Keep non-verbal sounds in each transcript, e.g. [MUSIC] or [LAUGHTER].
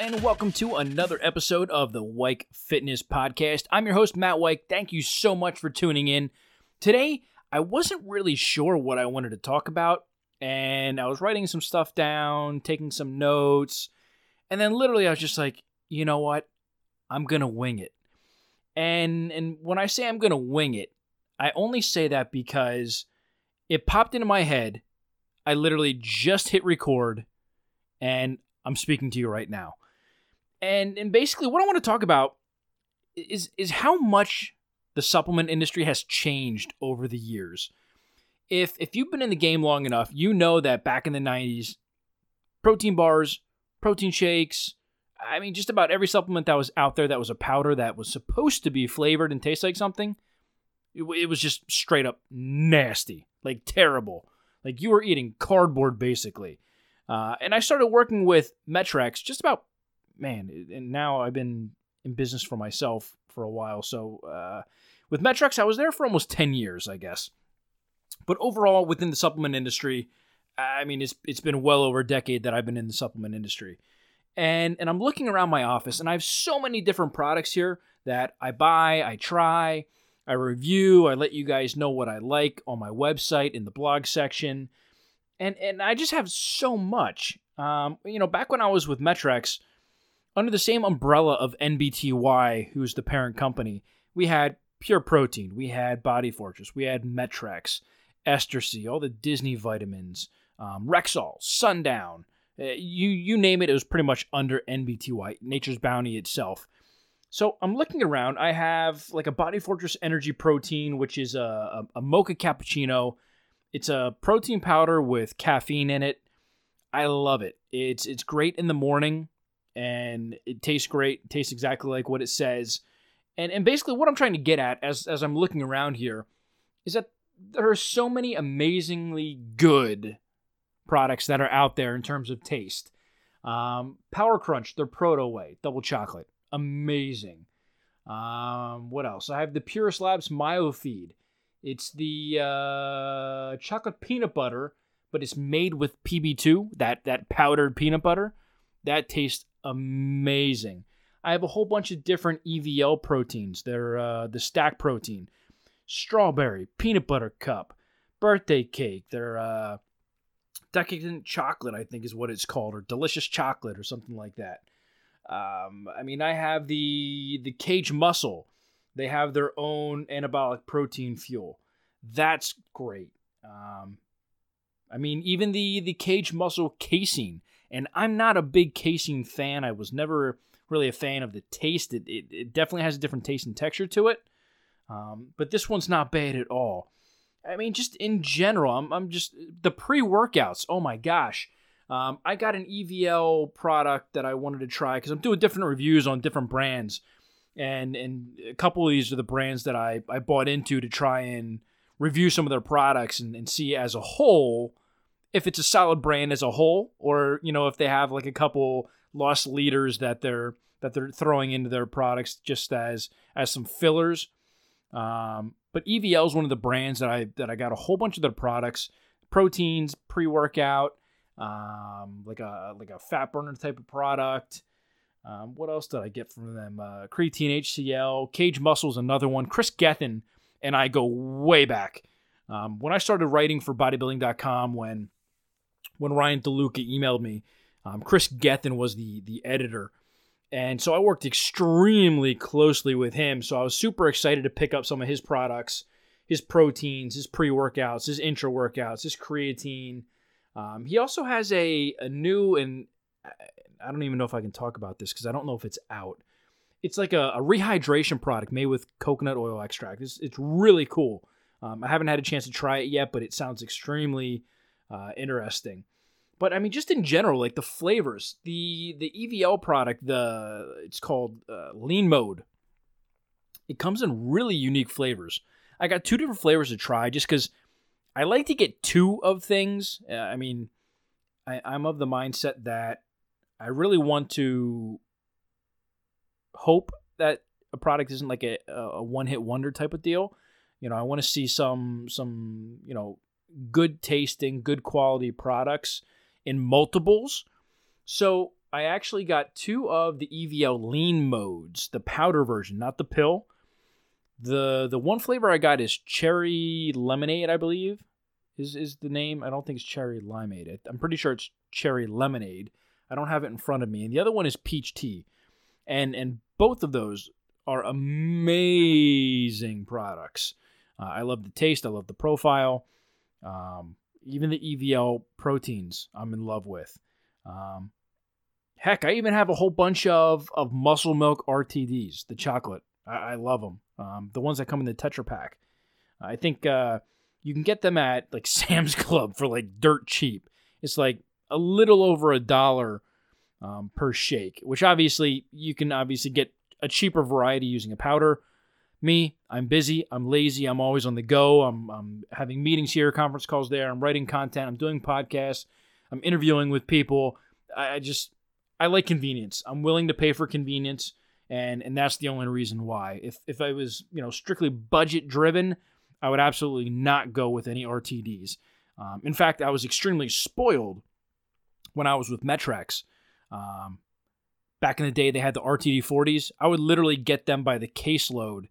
and welcome to another episode of the Weik Fitness Podcast. I'm your host, Matt Weik. Thank you so much for tuning in. Today, I wasn't really sure what I wanted to talk about, and I was writing some stuff down, taking some notes, and then literally I was just like, you know what? I'm going to wing it. And and when I say I'm going to wing it, I only say that because it popped into my head. I literally just hit record and I'm speaking to you right now. And and basically what I want to talk about is is how much the supplement industry has changed over the years. If if you've been in the game long enough, you know that back in the 90s protein bars, protein shakes, I mean just about every supplement that was out there that was a powder that was supposed to be flavored and taste like something, it, it was just straight up nasty, like terrible. Like you were eating cardboard basically. Uh, and I started working with Met-Rx just about, man, and now I've been in business for myself for a while. So uh, with Met-Rx, I was there for almost 10 years, I guess. But overall, within the supplement industry, I mean, it's, it's been well over a decade that I've been in the supplement industry. And, and I'm looking around my office, and I have so many different products here that I buy, I try, I review, I let you guys know what I like on my website in the blog section and and I just have so much. Um, you know, back when I was with Met-Rx, under the same umbrella of NBTY, who's the parent company, we had Pure Protein, we had Body Fortress, we had Met-Rx, Ester-C, all the Disney vitamins, um, Rexall, Sundown, uh, you you name it, it was pretty much under NBTY, Nature's Bounty itself. So I'm looking around. I have like a Body Fortress Energy Protein, which is a, a, a mocha cappuccino it's a protein powder with caffeine in it. I love it. It's it's great in the morning and it tastes great. It tastes exactly like what it says. And and basically what I'm trying to get at as as I'm looking around here is that there are so many amazingly good products that are out there in terms of taste. Um, Power Crunch, their Proto Whey, double chocolate, amazing. Um, what else? I have the Purus Labs MyoFeed. It's the uh, chocolate peanut butter, but it's made with PB2, that that powdered peanut butter. That tastes amazing. I have a whole bunch of different EVL proteins. They're uh, the stack protein, strawberry, peanut butter cup, birthday cake. They're uh, decadent chocolate, I think is what it's called, or delicious chocolate, or something like that. Um, I mean, I have the the Kaged Muscle they have their own anabolic protein fuel. That's great. Um, I mean, even the the Kaged Muscle casein, and I'm not a big casein fan. I was never really a fan of the taste. It, it, it definitely has a different taste and texture to it. Um, but this one's not bad at all. I mean, just in general, I'm, I'm just the pre workouts. Oh my gosh. Um, I got an EVL product that I wanted to try because I'm doing different reviews on different brands and and a couple of these are the brands that I, I bought into to try and review some of their products and, and see as a whole if it's a solid brand as a whole or you know if they have like a couple lost leaders that they're that they're throwing into their products just as as some fillers um, but EVL is one of the brands that I that I got a whole bunch of their products proteins pre-workout um, like a like a fat burner type of product um, what else did I get from them? Uh, Creatine HCl, Kaged Muscles, another one. Kris Gethin and I go way back. Um, when I started writing for bodybuilding.com, when when Ryan DeLuca emailed me, um, Kris Gethin was the the editor, and so I worked extremely closely with him. So I was super excited to pick up some of his products, his proteins, his pre workouts, his intra workouts, his creatine. Um, he also has a a new and I don't even know if I can talk about this because I don't know if it's out. It's like a, a, rehydration product made with coconut oil extract. It's, it's really cool. Um, I haven't had a chance to try it yet, but it sounds extremely uh, interesting. But I mean, just in general, like the flavors, the the EVL product, the it's called uh, Lean Mode. It comes in really unique flavors. I got two different flavors to try just because I like to get two of things. Uh, I mean, I, I'm of the mindset that I really want to hope that a product isn't like a, a one hit wonder type of deal. You know, I want to see some some you know good tasting, good quality products in multiples. So I actually got two of the EVL lean modes, the powder version, not the pill. The the one flavor I got is cherry lemonade, I believe. Is is the name? I don't think it's cherry limeade. I'm pretty sure it's cherry lemonade. I don't have it in front of me. And the other one is peach tea. And and both of those are amazing products. Uh, I love the taste. I love the profile. Um, even the EVL proteins, I'm in love with. Um, heck, I even have a whole bunch of of muscle milk RTDs, the chocolate. I, I love them. Um, the ones that come in the Tetra Pak. I think uh, you can get them at like [LAUGHS] Sam's Club for like dirt cheap. It's like a little over a dollar um, per shake, which obviously you can obviously get a cheaper variety using a powder. Me, I'm busy, I'm lazy, I'm always on the go. I'm, I'm having meetings here, conference calls there, I'm writing content, I'm doing podcasts, I'm interviewing with people. I, I just I like convenience. I'm willing to pay for convenience, and and that's the only reason why. If if I was you know strictly budget driven, I would absolutely not go with any RTDs. Um, in fact, I was extremely spoiled when I was with Met-Rx. Um, back in the day, they had the RTD 40s. I would literally get them by the caseload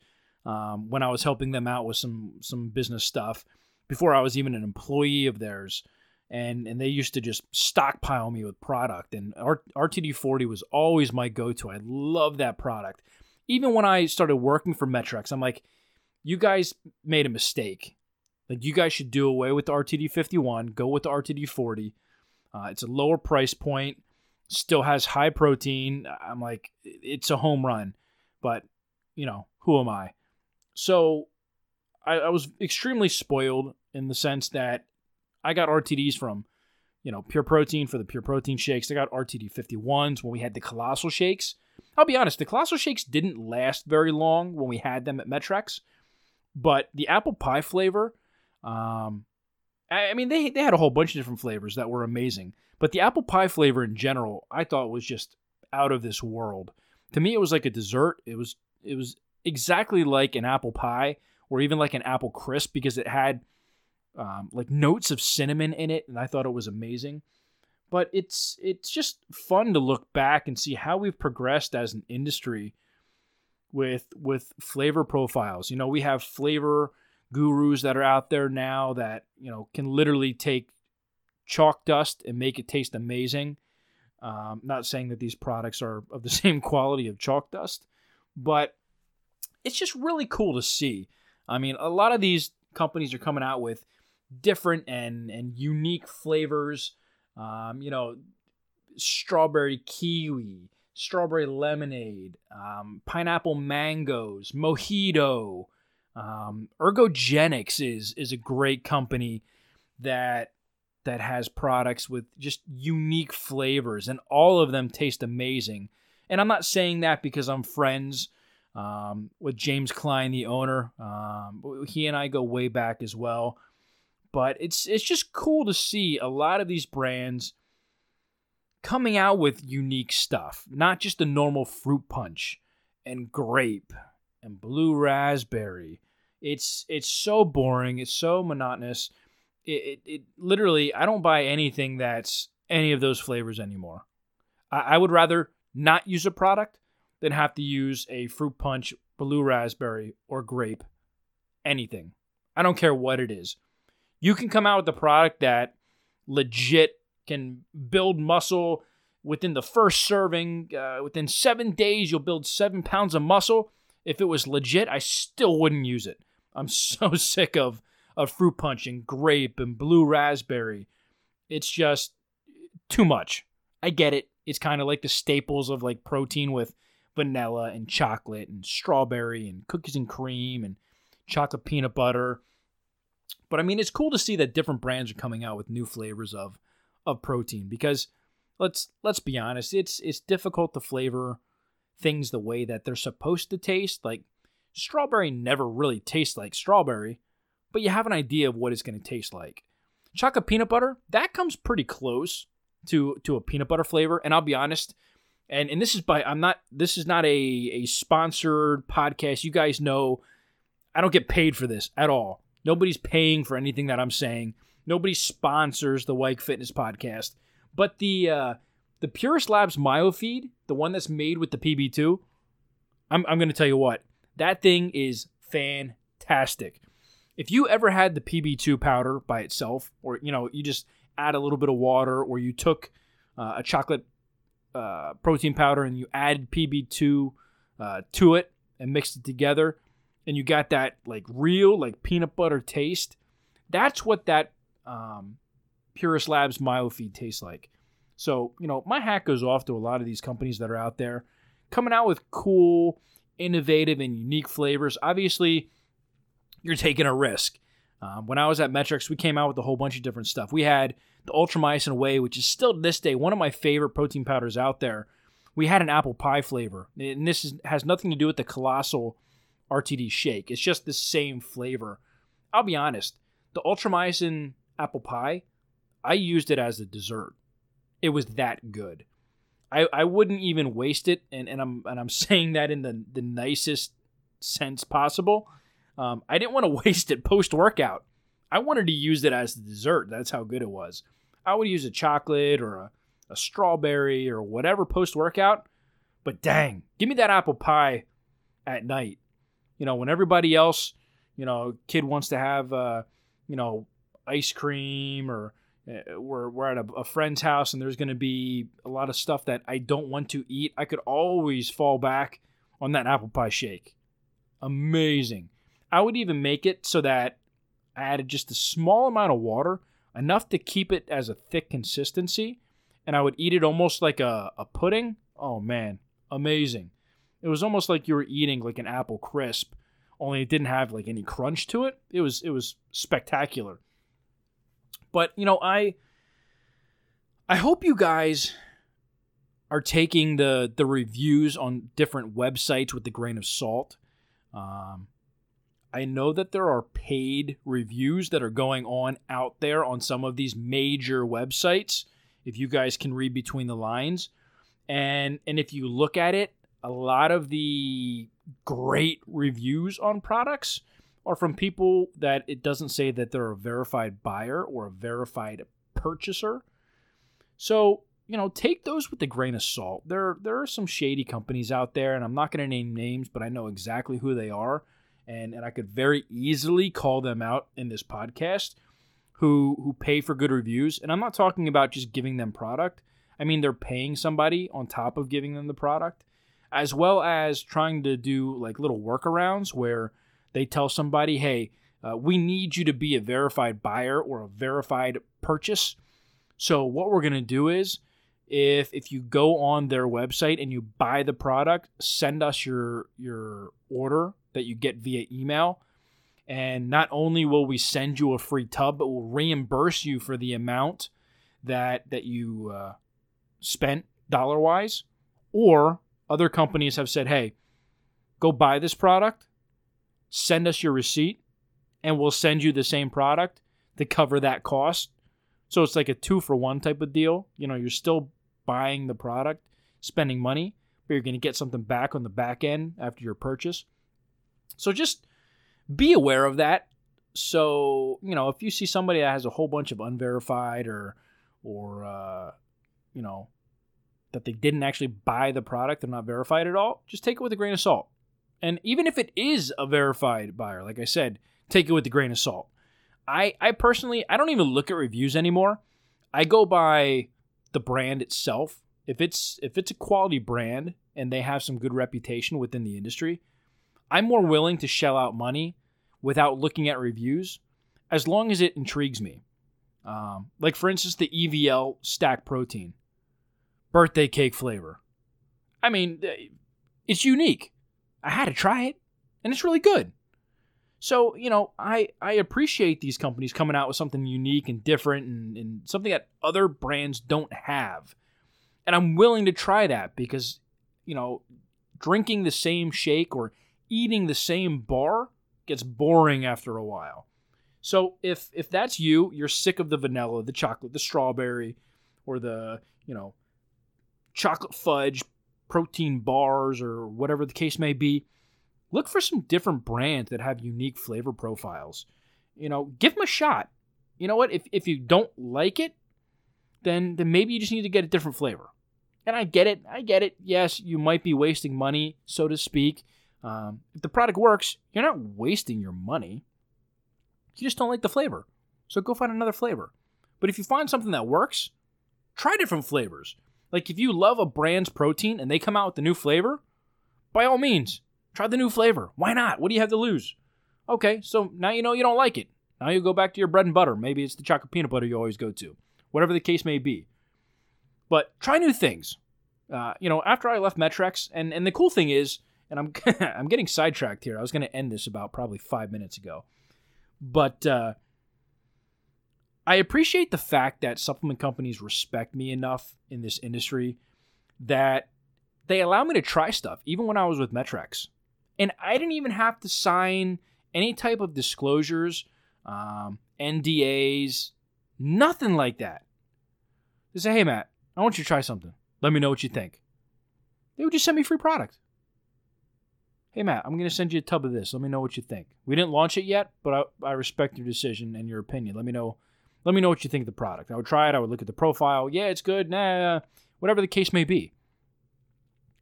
um, when I was helping them out with some some business stuff before I was even an employee of theirs. And, and they used to just stockpile me with product. And R- RTD 40 was always my go to. I love that product. Even when I started working for Met-Rx, I'm like, you guys made a mistake. Like, you guys should do away with the RTD 51, go with the RTD 40. Uh, it's a lower price point, still has high protein. I'm like, it's a home run. But, you know, who am I? So I, I was extremely spoiled in the sense that I got RTDs from, you know, Pure Protein for the Pure Protein shakes. I got RTD 51s when we had the Colossal shakes. I'll be honest, the Colossal shakes didn't last very long when we had them at Met-Rx, but the apple pie flavor, um, I, I mean, they, they had a whole bunch of different flavors that were amazing, but the apple pie flavor in general, I thought was just out of this world. To me, it was like a dessert. It was it was exactly like an apple pie or even like an apple crisp because it had um, like notes of cinnamon in it, and I thought it was amazing. But it's it's just fun to look back and see how we've progressed as an industry with with flavor profiles. You know, we have flavor gurus that are out there now that you know can literally take chalk dust and make it taste amazing. Um, not saying that these products are of the [LAUGHS] same quality of chalk dust, but it's just really cool to see. I mean, a lot of these companies are coming out with different and and unique flavors. Um, you know, strawberry kiwi, strawberry lemonade, um, pineapple mangoes, mojito. Um, Ergogenics is is a great company that that has products with just unique flavors, and all of them taste amazing. And I'm not saying that because I'm friends um, with James Klein, the owner. Um, he and I go way back as well. But it's it's just cool to see a lot of these brands coming out with unique stuff, not just the normal fruit punch and grape and blue raspberry. It's it's so boring. It's so monotonous. It, it, it literally I don't buy anything that's any of those flavors anymore. I, I would rather not use a product than have to use a fruit punch, blue raspberry, or grape. Anything. I don't care what it is. You can come out with a product that legit can build muscle within the first serving. Uh, within seven days, you'll build seven pounds of muscle. If it was legit, I still wouldn't use it. I'm [LAUGHS] so sick of, of fruit punch and grape and blue raspberry. It's just too much. I get it. It's kind of like the staples of like protein with vanilla and chocolate and strawberry and cookies and cream and chocolate peanut butter. But I mean, it's cool to see that different brands are coming out with new flavors of of protein because let's let's be honest, it's it's difficult to flavor things the way that they're supposed to taste. Like strawberry never really tastes like strawberry, but you have an idea of what it's going to taste like. Chocolate peanut butter, that comes pretty close to to a peanut butter flavor, and I'll be honest, and and this is by I'm not this is not a a sponsored podcast. You guys know I don't get paid for this at all. Nobody's paying for anything that I'm saying. Nobody sponsors the Weik Fitness podcast. But the uh, the Purus Labs MyoFeed, the one that's made with the PB2, I'm, I'm going to tell you what, that thing is fantastic. If you ever had the PB2 powder by itself, or you know, you just add a little bit of water, or you took uh, a chocolate uh, protein powder and you added PB2 uh, to it and mixed it together, and you got that like real like peanut butter taste. That's what that um, Purus Labs MyoFeed tastes like. So you know, my hat goes off to a lot of these companies that are out there coming out with cool, innovative, and unique flavors. Obviously, you're taking a risk. Um, when I was at Met-Rx, we came out with a whole bunch of different stuff. We had the Ultramyosyn Whey, which is still to this day one of my favorite protein powders out there. We had an apple pie flavor, and this is, has nothing to do with the Colossal RTD shake. It's just the same flavor. I'll be honest, the Ultramycin apple pie, I used it as a dessert. It was that good. I, I wouldn't even waste it, and, and I'm and I'm [LAUGHS] saying that in the, the nicest sense possible. Um, I didn't want to [LAUGHS] waste it post workout. I wanted to use it as dessert. That's how good it was. I would use a chocolate or a, a strawberry or whatever post workout. But dang, give me that apple pie at night. You know, when everybody else, you know, kid wants to have, uh, you know, ice cream or uh, we're, we're at a, a friend's house and there's going to be a lot of stuff that I don't want to eat, I could always fall back on that apple pie shake. Amazing. I would even make it so that I added just a small amount of water, enough to keep it as a thick consistency, and I would eat it almost like a, a pudding. Oh man, amazing. It was almost like you were eating like an apple crisp, only it didn't have like any crunch to it. It was it was spectacular. But you know, I I hope you guys are taking the the reviews on different websites with the grain of salt. Um, I know that there are paid reviews that are going on out there on some of these major websites. If you guys can read between the lines, and and if you look at it, a lot of the great reviews on products are from people that it doesn't say that they're a verified buyer or a verified purchaser. So, you know, take those with a grain of salt. There there are some shady companies out there and I'm not going to name names, but I know exactly who they are and and I could very easily call them out in this podcast who who pay for good reviews. And I'm not talking about just giving them product. I mean they're paying somebody on top of giving them the product, as well as trying to do like little workarounds where they tell somebody, "Hey, uh, we need you to be a verified buyer or a verified purchase." So what we're gonna do is if if you go on their website and you buy the product, send us your your order that you get via email. And not only will we send you a free tub, but we'll reimburse you for the amount that that you uh, spent dollar wise. Or other companies have said, "Hey, go buy this product, send us your receipt, and we'll send you the same product to cover that cost." So it's like a two for one type of deal. You know, you're still buying the product, spending money, but you're going to get something back on the back end after your purchase. So just be aware of that. So, you know, if you see somebody that has a whole bunch of unverified or, or, uh, you know, that they didn't actually buy the product, they're not verified at all, just take it with a grain of salt. And even if it is a verified buyer, like I said, take it with a grain of salt. I, I personally, I don't even look at reviews anymore. I go by the brand itself. If it's if it's a quality brand and they have some good reputation within the industry, I'm more willing to shell out money without looking at reviews as long as it intrigues me. Um, like, for instance, the EVL stack protein, birthday cake flavor. I mean, it's unique. I had to try it, and it's really good. So, you know, I, I appreciate these companies coming out with something unique and different and, and something that other brands don't have. And I'm willing to try that because, you know, drinking the same shake or eating the same bar gets boring after a while. So if if that's you, you're sick of the vanilla, the chocolate, the strawberry, or the, you know, chocolate fudge protein bars or whatever the case may be, look for some different brands that have unique flavor profiles. You know, give them a shot. You know what? If if you don't like it, then then maybe you just need to get a different flavor. And I get it. I get it. Yes, you might be wasting money, so to speak. Um, if the product works, you're not wasting your money. You just don't like the flavor. So go find another flavor. But if you find something that works, try different flavors. Like if you love a brand's protein and they come out with a new flavor, by all means, try the new flavor. Why not? What do you have to lose? Okay, so now you know you don't like it. Now you go back to your bread and butter. Maybe it's the chocolate peanut butter you always go to. Whatever the case may be. But try new things. Uh, you know, after I left Met-Rx, and, and the cool thing is, and I'm [LAUGHS] I'm getting sidetracked here. I was going to end this about probably five minutes ago, but uh, I appreciate the fact that supplement companies respect me enough in this industry that they allow me to try stuff, even when I was with Met-Rx, and I didn't even have to sign any type of disclosures, um, NDAs, nothing like that. They say, "Hey, Matt, I want you to try something. Let me know what you think. They would just send me free product. Hey, Matt, I'm going to send you a tub of this. Let me know what you think. We didn't launch it yet, but I, I respect your decision and your opinion. Let me know. Let me know what you think of the product. I would try it. I would look at the profile. Yeah, it's good. Nah, whatever the case may be.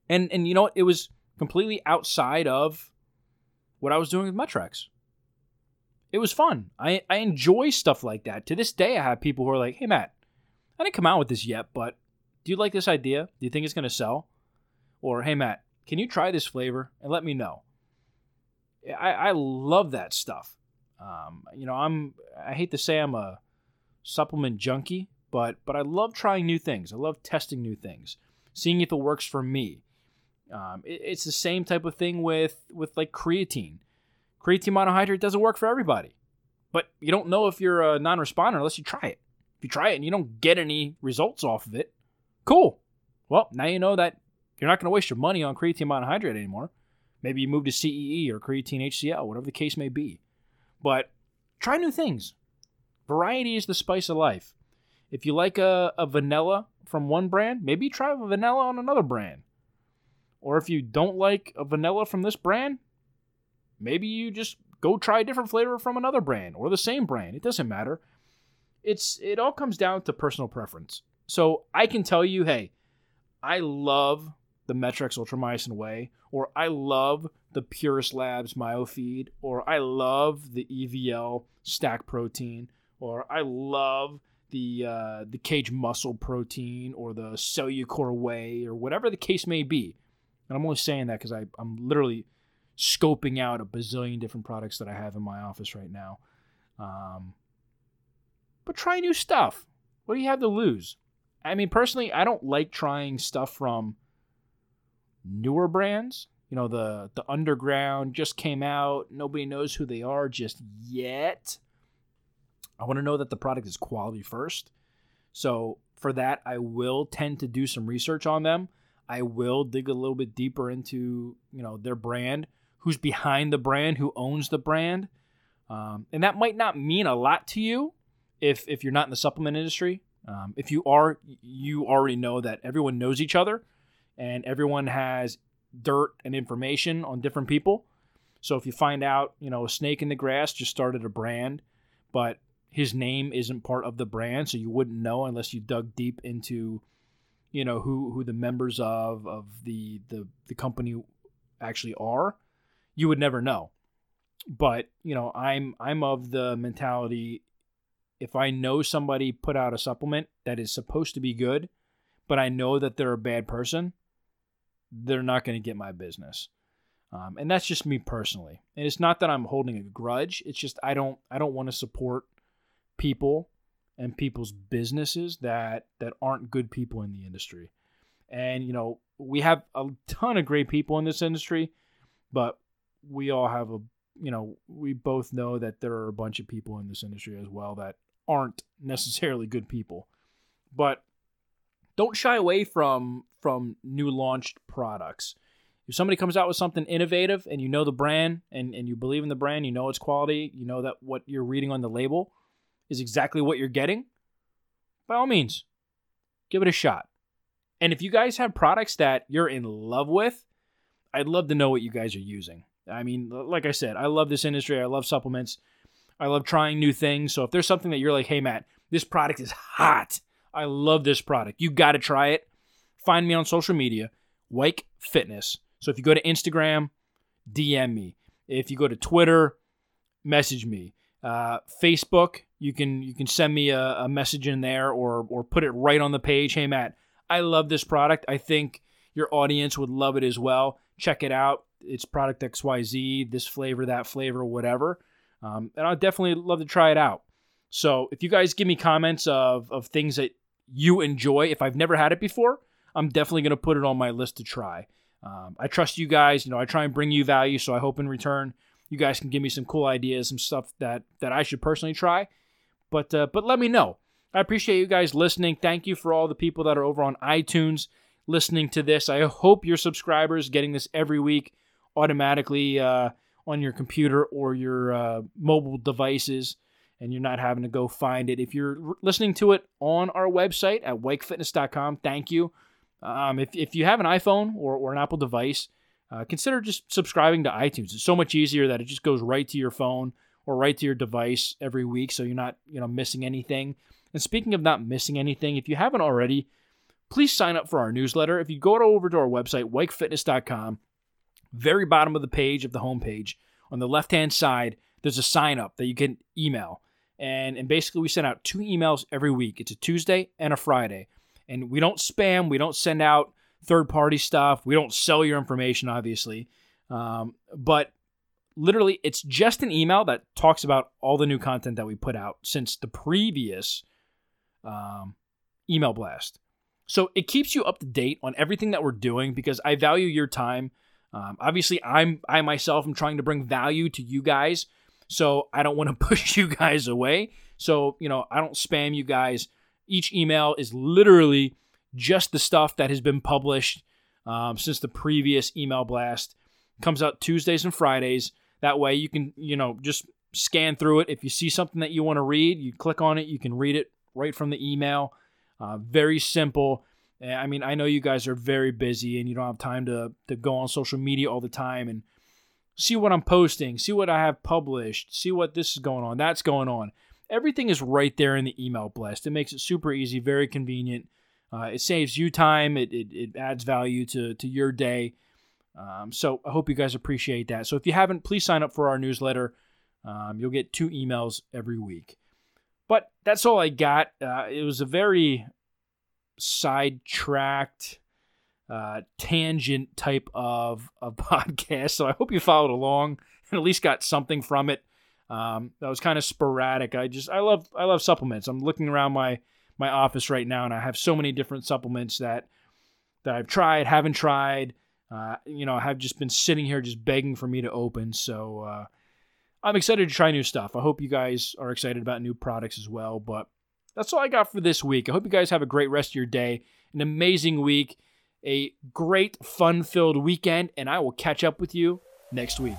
And and you know what? It was completely outside of what I was doing with Met-Rx. It was fun. I, I enjoy stuff like that. To this day, I have people who are like, hey, Matt, I didn't come out with this yet, but do you like this idea? Do you think it's going to sell? Or, hey, Matt, can you try this flavor and let me know? I, I love that stuff. Um, you know, I'm I hate to say I'm a supplement junkie, but but I love trying new things. I love testing new things, seeing if it works for me. Um, it, it's the same type of thing with with like creatine. Creatine monohydrate doesn't work for everybody, but you don't know if you're a non-responder unless you try it. If you try it and you don't get any results off of it, Cool. Well, now you know that you're not going to waste your money on creatine monohydrate anymore. Maybe you move to CEE or creatine HCl, whatever the case may be. But try new things. Variety is the spice of life. If you like a, a vanilla from one brand, maybe try a vanilla on another brand. Or if you don't like a vanilla from this brand, maybe you just go try a different flavor from another brand or the same brand. It doesn't matter. It's it all comes down to personal preference. So I can tell you, hey, I love the Met-Rx way, or I love the Purus Labs MyoFeed, or I love the EVL Stack Protein, or I love the uh, the Kaged Muscle Protein, or the Cellucor Whey, or whatever the case may be. And I'm only saying that because I'm literally scoping out a bazillion different products that I have in my office right now. Um, but try new stuff. What do you have to lose? I mean, personally, I don't like trying stuff from newer brands. You know, the the underground just came out. Nobody knows who they are just yet. I want to know that the product is quality first. So for that, I will tend to do some research on them. I will dig a little bit deeper into you know their brand, who's behind the brand, who owns the brand, um, and that might not mean a lot to you if if you're not in the supplement industry. Um, if you are, you already know that everyone knows each other and everyone has dirt and information on different people. So if you find out, you know, a snake in the grass just started a brand, but his name isn't part of the brand, so you wouldn't know unless you dug deep into, you know, who who the members of of the the the company actually are. You would never know. But you know, I'm I'm of the mentality if I know somebody put out a supplement that is supposed to be good, but I know that they're a bad person, they're not going to get my business. Um, and that's just me personally. And it's not that I'm holding a grudge. It's just I don't I don't want to support people and people's businesses that that aren't good people in the industry. And you know we have a ton of great people in this industry, but we all have a you know we both know that there are a bunch of people in this industry as well that aren't necessarily good people. But don't shy away from from new launched products. If somebody comes out with something innovative and you know the brand and, and you believe in the brand, you know its quality, you know that what you're reading on the label is exactly what you're getting, by all means, give it a shot. And if you guys have products that you're in love with, I'd love to know what you guys are using. I mean, like I said, I love this industry. I love supplements. I love trying new things. So if there's something that you're like, hey, Matt, this product is hot. I love this product. You got to try it. find me on social media, Weik Fitness. So if you go to Instagram, DM me. If you go to Twitter, message me. Uh, Facebook, you can you can send me a, a message in there or or put it right on the page. Hey Matt, I love this product. I think your audience would love it as well. Check it out. It's product XYZ, this flavor, that flavor, whatever. Um, and I'd definitely love to try it out. So if you guys give me comments of, of things that you enjoy, if I've never had it before, I'm definitely going to put it on my list to try. Um, I trust you guys. You know, I try and bring you value, so I hope in return you guys can give me some cool ideas, some stuff that that I should personally try. But uh, but let me know. I appreciate you guys listening. Thank you for all the people that are over on iTunes listening to this. I hope your subscribers getting this every week automatically uh, on your computer or your uh, mobile devices, and you're not having to go find it. If you're listening to it on our website at weikfitness.com, thank you. Um, if, if you have an iPhone or, or an Apple device, uh, consider just subscribing to iTunes. It's so much easier that it just goes right to your phone or right to your device every week, so you're not you know missing anything. And speaking of not missing anything, if you haven't already, please sign up for our newsletter. If you go to, over to our website, weikfitness.com, very bottom of the page of the homepage, on the left hand side, there's a sign up that you can email. And, and basically, we send out two emails every week. It's a Tuesday and a Friday. And we don't spam, we don't send out third party stuff. We don't sell your information, obviously. Um, but literally, it's just an email that talks about all the new content that we put out since the previous um, email blast. So it keeps you up to date on everything that we're doing because I value your time. Um, obviously, I'm I myself am trying to bring value to you guys, so I don't want to [LAUGHS] push you guys away. So you know, I don't spam you guys. Each email is literally just the stuff that has been published um, since the previous email blast. Comes out Tuesdays and Fridays. That way you can, you know, just scan through it. If you see something that you want to read, you click on it, you can read it right from the email. Uh, very simple. I mean, I know you guys are very busy and you don't have time to, to go on social media all the time and see what I'm posting, see what I have published, see what this is going on, that's going on. Everything is right there in the email blast. It makes it super easy, very convenient. Uh, it saves you time. It, it, it, adds value to, to your day. Um, so I hope you guys appreciate that. So if you haven't, please sign up for our newsletter. Um, you'll get two emails every week. But that's all I got. Uh, it was a very sidetracked, uh, tangent type of, of [LAUGHS] podcast. So I hope you followed along and at least got something from it. Um, that was kind of sporadic. I just I love I love supplements. I'm looking around my my office right now, and I have so many different supplements that that I've tried, haven't tried. Uh, you know, have just been sitting here just begging for me to open. So uh, I'm excited to try new stuff. I hope you guys are excited about new products as well. But that's all I got for this week. I hope you guys have a great rest of your day, an amazing week, a great fun filled weekend, and I will catch up with you next week.